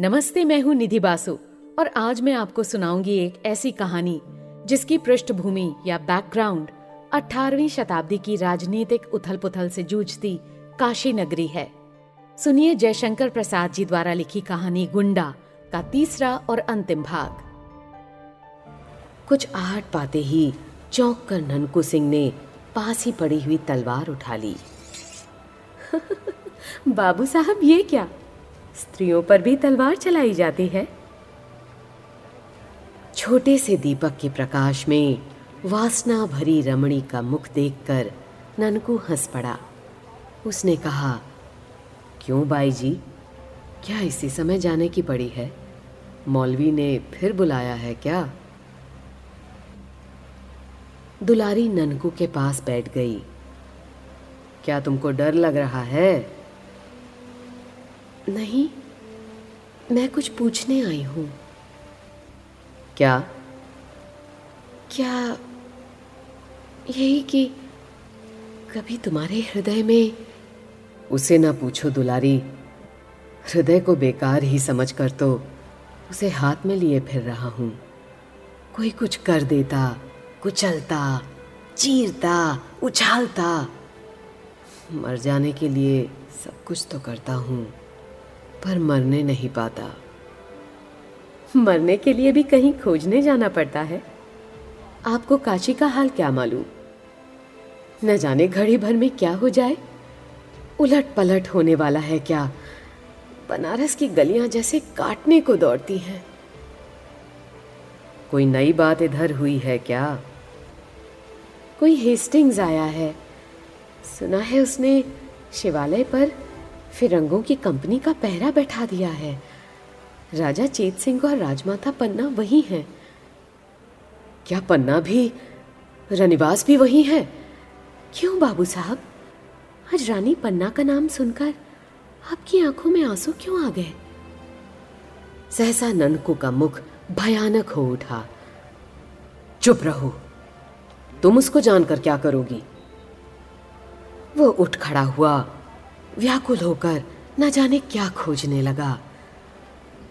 नमस्ते, मैं हूँ निधि बासु, और आज मैं आपको सुनाऊँगी एक ऐसी कहानी जिसकी पृष्ठभूमि या बैकग्राउंड 18वीं शताब्दी की राजनीतिक उथल पुथल से जूझती काशी नगरी है। सुनिए जयशंकर प्रसाद जी द्वारा लिखी कहानी गुंडा का तीसरा और अंतिम भाग। कुछ आहट पाते ही चौंक कर ननकू सिंह ने पास ही पड़ी हुई तलवार उठा ली। बाबू साहब, ये क्या? स्त्रियों पर भी तलवार चलाई जाती है। छोटे से दीपक के प्रकाश में वासना भरी रमणी का मुख देखकर ननकू हंस पड़ा। उसने कहा, क्यों बाई जी क्या इसी समय जाने की पड़ी है? मौलवी ने फिर बुलाया है क्या? दुलारी ननकू के पास बैठ गई। क्या तुमको डर लग रहा है? नहीं मैं कुछ पूछने आई हूँ। क्या? क्या यही कि कभी तुम्हारे हृदय में उसे ना पूछो दुलारी हृदय को बेकार ही समझ कर तो उसे हाथ में लिए फिर रहा हूँ। कोई कुछ कर देता कुचलता चीरता उछालता मर जाने के लिए सब कुछ तो करता हूँ। पर मरने नहीं पाता। मरने के लिए भी कहीं खोजने जाना पड़ता है। आपको काशी का हाल क्या मालूम? न जाने घड़ी भर में क्या हो जाए। उलट पलट होने वाला है क्या? बनारस की गलियाँ जैसे काटने को दौड़ती हैं। कोई नई बात इधर हुई है क्या? कोई हेस्टिंग्स आया है। सुना है उसने शिवालय पर फिरंगों की कंपनी का पहरा बैठा दिया है। राजा चेत सिंह और राजमाता पन्ना वही हैं। क्या पन्ना भी, रनिवास भी वही है? क्यों बाबू साहब? आज रानी पन्ना का नाम सुनकर आपकी आँखों में आँसू क्यों आ गए? सहसा ननकू का मुख भयानक हो उठा। चुप रहो। तुम उसको जानकर क्या करोगी? वो उठ खड़ा हुआ व्याकुल होकर न जाने क्या खोजने लगा।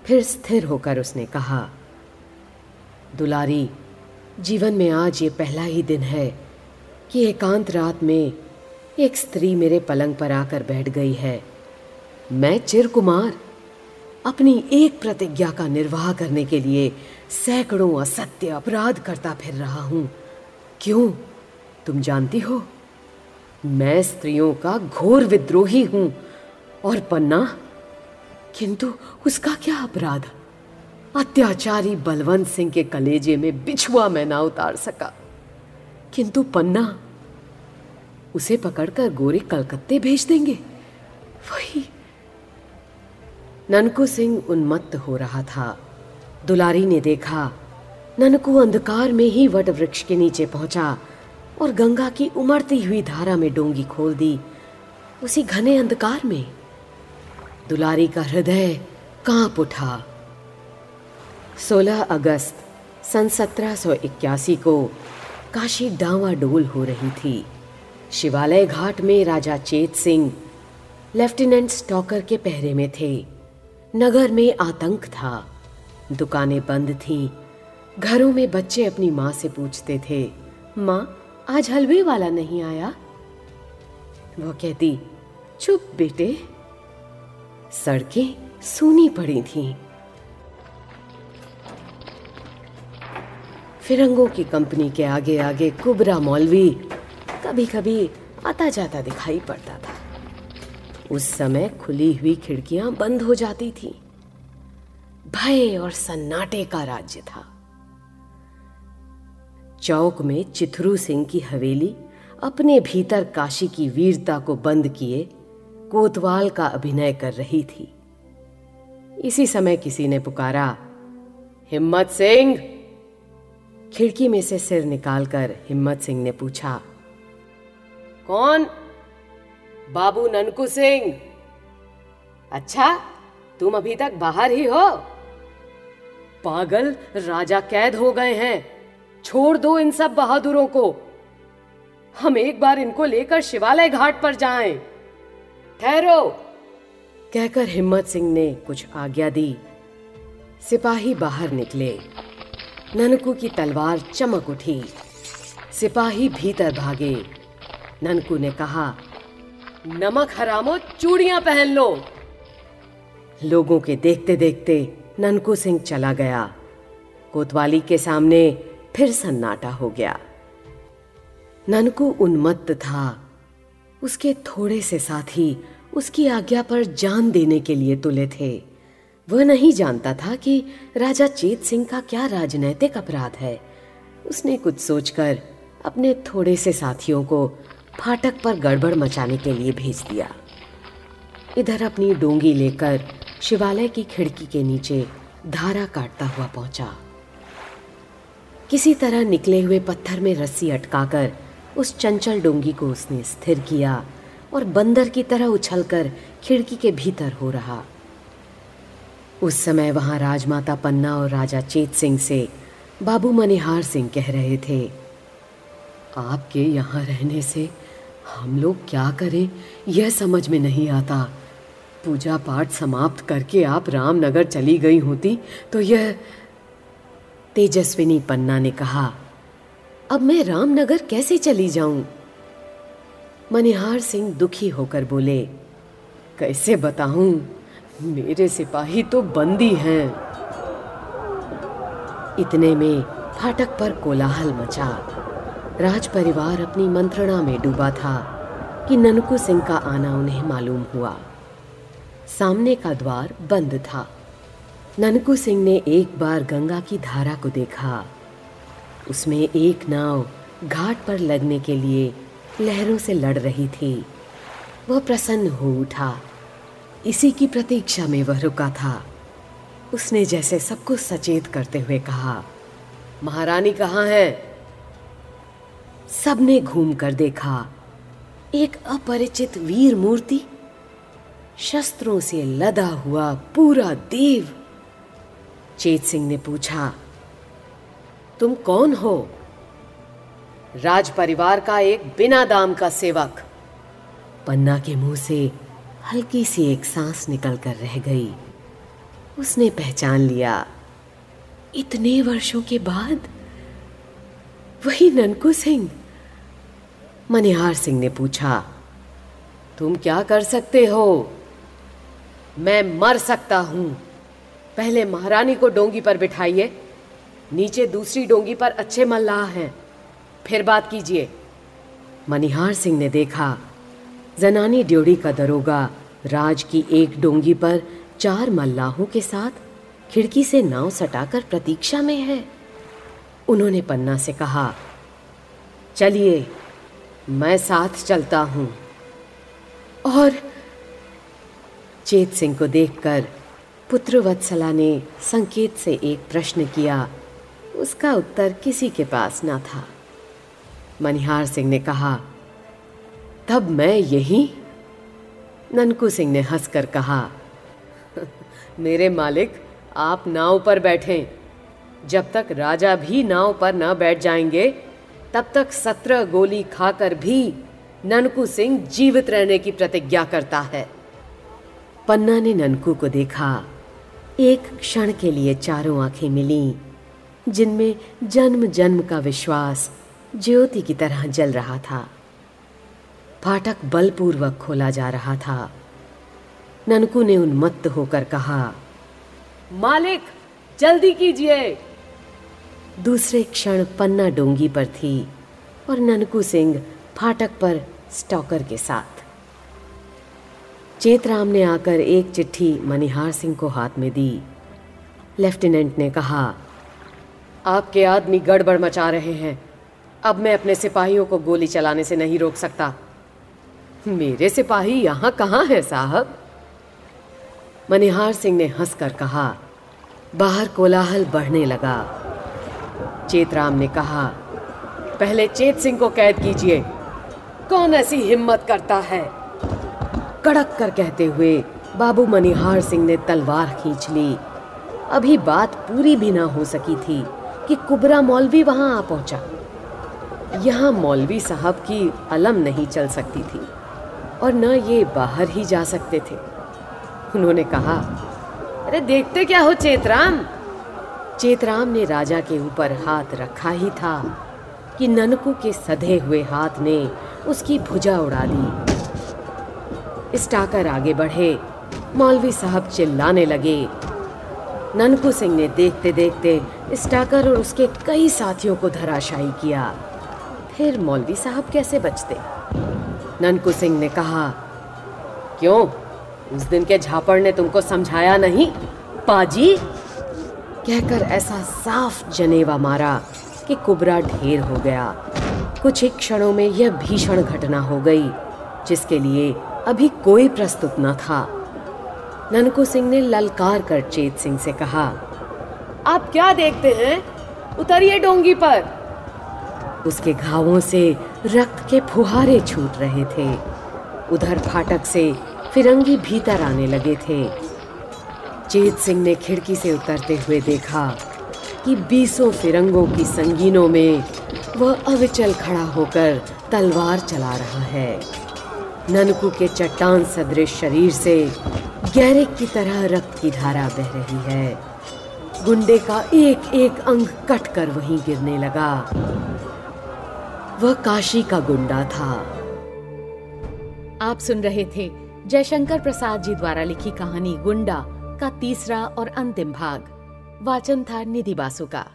फिर स्थिर होकर उसने कहा, दुलारी, जीवन में आज ये पहला ही दिन है कि एकांत रात में एक स्त्री मेरे पलंग पर आकर बैठ गई है। मैं चिर कुमार अपनी एक प्रतिज्ञा का निर्वाह करने के लिए सैकड़ों असत्य अपराध करता फिर रहा हूँ। क्यों? तुम जानती हो? मैं स्त्रियों का घोर विद्रोही हूँ और पन्ना, किंतु उसका क्या अपराध? अत्याचारी बलवंत सिंह के कलेजे में बिछुआ मैं ना उतार सका। किंतु पन्ना, उसे पकड़कर गोरे कलकत्ते भेज देंगे। वही, ननकू सिंह उन्मत्त हो रहा था। दुलारी ने देखा, ननकू अंधकार में ही वट वृक्ष के नीचे पहुँचा। और गंगा की उमड़ती हुई धारा में डोंगी खोल दी। उसी घने अंधकार में दुलारी का हृदय काँप उठा। 16 अगस्त सन 1781 को काशी डावा डोल हो रही थी। शिवालय घाट में राजा चेत सिंह लेफ्टिनेंट स्टॉकर के पहरे में थे। नगर में आतंक था। दुकानें बंद थीं। घरों में बच्चे अपनी माँ से पूछते थे, माँ आज हलवे वाला नहीं आया वो कहती, चुप बेटे, सड़कें सूनी पड़ी थीं। फिरंगों की कंपनी के आगे आगे कुबरा मौलवी कभी कभी आता जाता दिखाई पड़ता था उस समय खुली हुई खिड़कियाँ बंद हो जाती थीं। भय और सन्नाटे का राज्य था चौक में चिथरू सिंह की हवेली, अपने भीतर काशी की वीरता को बंद किए, कोतवाल का अभिनय कर रही थी। इसी समय किसी ने पुकारा, हिम्मत सिंह! खिड़की में से सिर निकालकर हिम्मत सिंह ने पूछा, कौन? बाबू ननकू सिंह? अच्छा तुम अभी तक बाहर ही हो? पागल राजा कैद हो गए हैं। छोड़ दो इन सब बहादुरों को। हम एक बार इनको लेकर शिवालय घाट पर जाएँ। ठहरो। कहकर हिम्मत सिंह ने कुछ आज्ञा दी। सिपाही बाहर निकले। ननकू की तलवार चमक उठी। सिपाही भीतर भागे। ननकू ने कहा, नमक हरामो, चूड़ियाँ पहन लो। लोगों के देखते देखते ननकू सिंह चला गया। कोतवाली के सामने फिर सन्नाटा हो गया। ननकू उन्मत्त था। उसके थोड़े से साथी उसकी आज्ञा पर जान देने के लिए तुले थे। वह नहीं जानता था कि राजा चेत सिंह का क्या राजनैतिक अपराध है। उसने कुछ सोचकर अपने थोड़े से साथियों को फाटक पर गड़बड़ मचाने के लिए भेज दिया। इधर अपनी डोंगी लेकर शिवालय की खिड़की के नीचे धारा काटता हुआ पहुँचा। किसी तरह निकले हुए पत्थर में रस्सी अटकाकर उस चंचल डोंगी को उसने स्थिर किया और बंदर की तरह उछलकर खिड़की के भीतर हो रहा। उस समय वहाँ राजमाता पन्ना और राजा चेत सिंह से बाबू मनिहार सिंह कह रहे थे, आपके यहाँ रहने से हम लोग क्या करें? यह समझ में नहीं आता। पूजा पाठ समाप्त करके आप रामनगर चली गई होती तो यह तेजस्विनी पन्ना ने कहा, अब मैं रामनगर कैसे चली जाऊँ? मनिहार सिंह दुखी होकर बोले, कैसे बताऊँ? मेरे सिपाही तो बंदी हैं. इतने में फाटक पर कोलाहल मचा। राज परिवार अपनी मंत्रणा में डूबा था कि ननकू सिंह का आना उन्हें मालूम हुआ। सामने का द्वार बंद था। ननकू सिंह ने एक बार गंगा की धारा को देखा। उसमें एक नाव घाट पर लगने के लिए लहरों से लड़ रही थी। वह प्रसन्न हो उठा। इसी की प्रतीक्षा में वह रुका था। उसने जैसे सबको सचेत करते हुए कहा, महारानी कहाँ है? सबने घूम कर देखा। एक अपरिचित वीर मूर्ति शस्त्रों से लदा हुआ पूरा देव चेत सिंह ने पूछा, तुम कौन हो? राज परिवार का एक बिना दाम का सेवक। पन्ना के मुँह से हल्की सी एक सांस निकल कर रह गई। उसने पहचान लिया, इतने वर्षों के बाद? वही ननकू सिंह। मनिहार सिंह ने पूछा, तुम क्या कर सकते हो? मैं मर सकता हूँ। पहले महारानी को डोंगी पर बिठाइए। नीचे दूसरी डोंगी पर अच्छे मल्लाह हैं। फिर बात कीजिए। मनिहार सिंह ने देखा, जनानी ड्योड़ी का दरोगा राज की एक डोंगी पर चार मल्लाहों के साथ खिड़की से नाव सटाकर प्रतीक्षा में है। उन्होंने पन्ना से कहा, चलिए, मैं साथ चलता हूँ। और चेत सिंह को देखकर पुत्र वत्सला ने संकेत से एक प्रश्न किया, उसका उत्तर किसी के पास ना था। मनिहार सिंह ने कहा, तब मैं यही? ननकू सिंह ने हंसकर कहा मेरे मालिक, आप नाव पर बैठें। जब तक राजा भी नाव पर न बैठ जाएँगे, तब तक सत्रह गोली खाकर भी ननकू सिंह जीवित रहने की प्रतिज्ञा करता है। पन्ना ने ननकू को देखा। एक क्षण के लिए चारों आँखें मिली, जिनमें जन्म जन्म का विश्वास ज्योति की तरह जल रहा था। फाटक बलपूर्वक खोला जा रहा था। ननकू ने उन्मत्त होकर कहा, मालिक, जल्दी कीजिए! दूसरे क्षण पन्ना डोंगी पर थी और ननकू सिंह फाटक पर स्टॉकर के साथ। चेतराम ने आकर एक चिट्ठी मनिहार सिंह को हाथ में दी। लेफ्टिनेंट ने कहा, आपके आदमी गड़बड़ मचा रहे हैं। अब मैं अपने सिपाहियों को गोली चलाने से नहीं रोक सकता। मेरे सिपाही यहाँ कहाँ है, साहब? मनिहार सिंह ने हंसकर कहा, बाहर कोलाहल बढ़ने लगा। चेतराम ने कहा, पहले चेत सिंह को कैद कीजिए। कौन ऐसी हिम्मत करता है? कड़क कर कहते हुए बाबू मनिहार सिंह ने तलवार खींच ली। अभी बात पूरी भी ना हो सकी थी कि कुबरा मौलवी वहाँ आ पहुँचा। यहाँ मौलवी साहब की अलम नहीं चल सकती थी और न ये बाहर ही जा सकते थे। उन्होंने कहा, अरे देखते क्या हो चेतराम? चेतराम ने राजा के ऊपर हाथ रखा ही था कि ननकू के सधे हुए हाथ ने उसकी भुजा उड़ा दी। स्टाकर आगे बढ़े। मौलवी साहब चिल्लाने लगे। ननकू सिंह ने देखते देखते स्टाकर और उसके कई साथियों को धराशायी किया। फिर मौलवी साहब कैसे बचते? ननकू सिंह ने कहा, क्यों? उस दिन के झापड़ ने तुमको समझाया नहीं? पाजी? कहकर ऐसा साफ़ जनेवा मारा कि कुबरा ढेर हो गया। कुछ ही क्षणों में यह भीषण घटना हो गई, जिसके लिए अभी कोई प्रस्तुत न था। ननकू सिंह ने ललकार कर चेत सिंह से कहा, आप क्या देखते हैं? उतरिए डोंगी पर। उसके घावों से रक्त के फुहारे छूट रहे थे। उधर फाटक से फिरंगी भीतर आने लगे थे। चेत सिंह ने खिड़की से उतरते हुए देखा कि बीसों फिरंगों की संगीनों में वह अविचल खड़ा होकर तलवार चला रहा है। ननकू के चट्टान सदृश शरीर से गहरे की तरह रक्त की धारा बह रही है। गुंडे का एक एक अंग कट कर वहीं गिरने लगा। वह काशी का गुंडा था। आप सुन रहे थे जयशंकर प्रसाद जी द्वारा लिखी कहानी गुंडा का तीसरा और अंतिम भाग। वाचन था निधि बासु का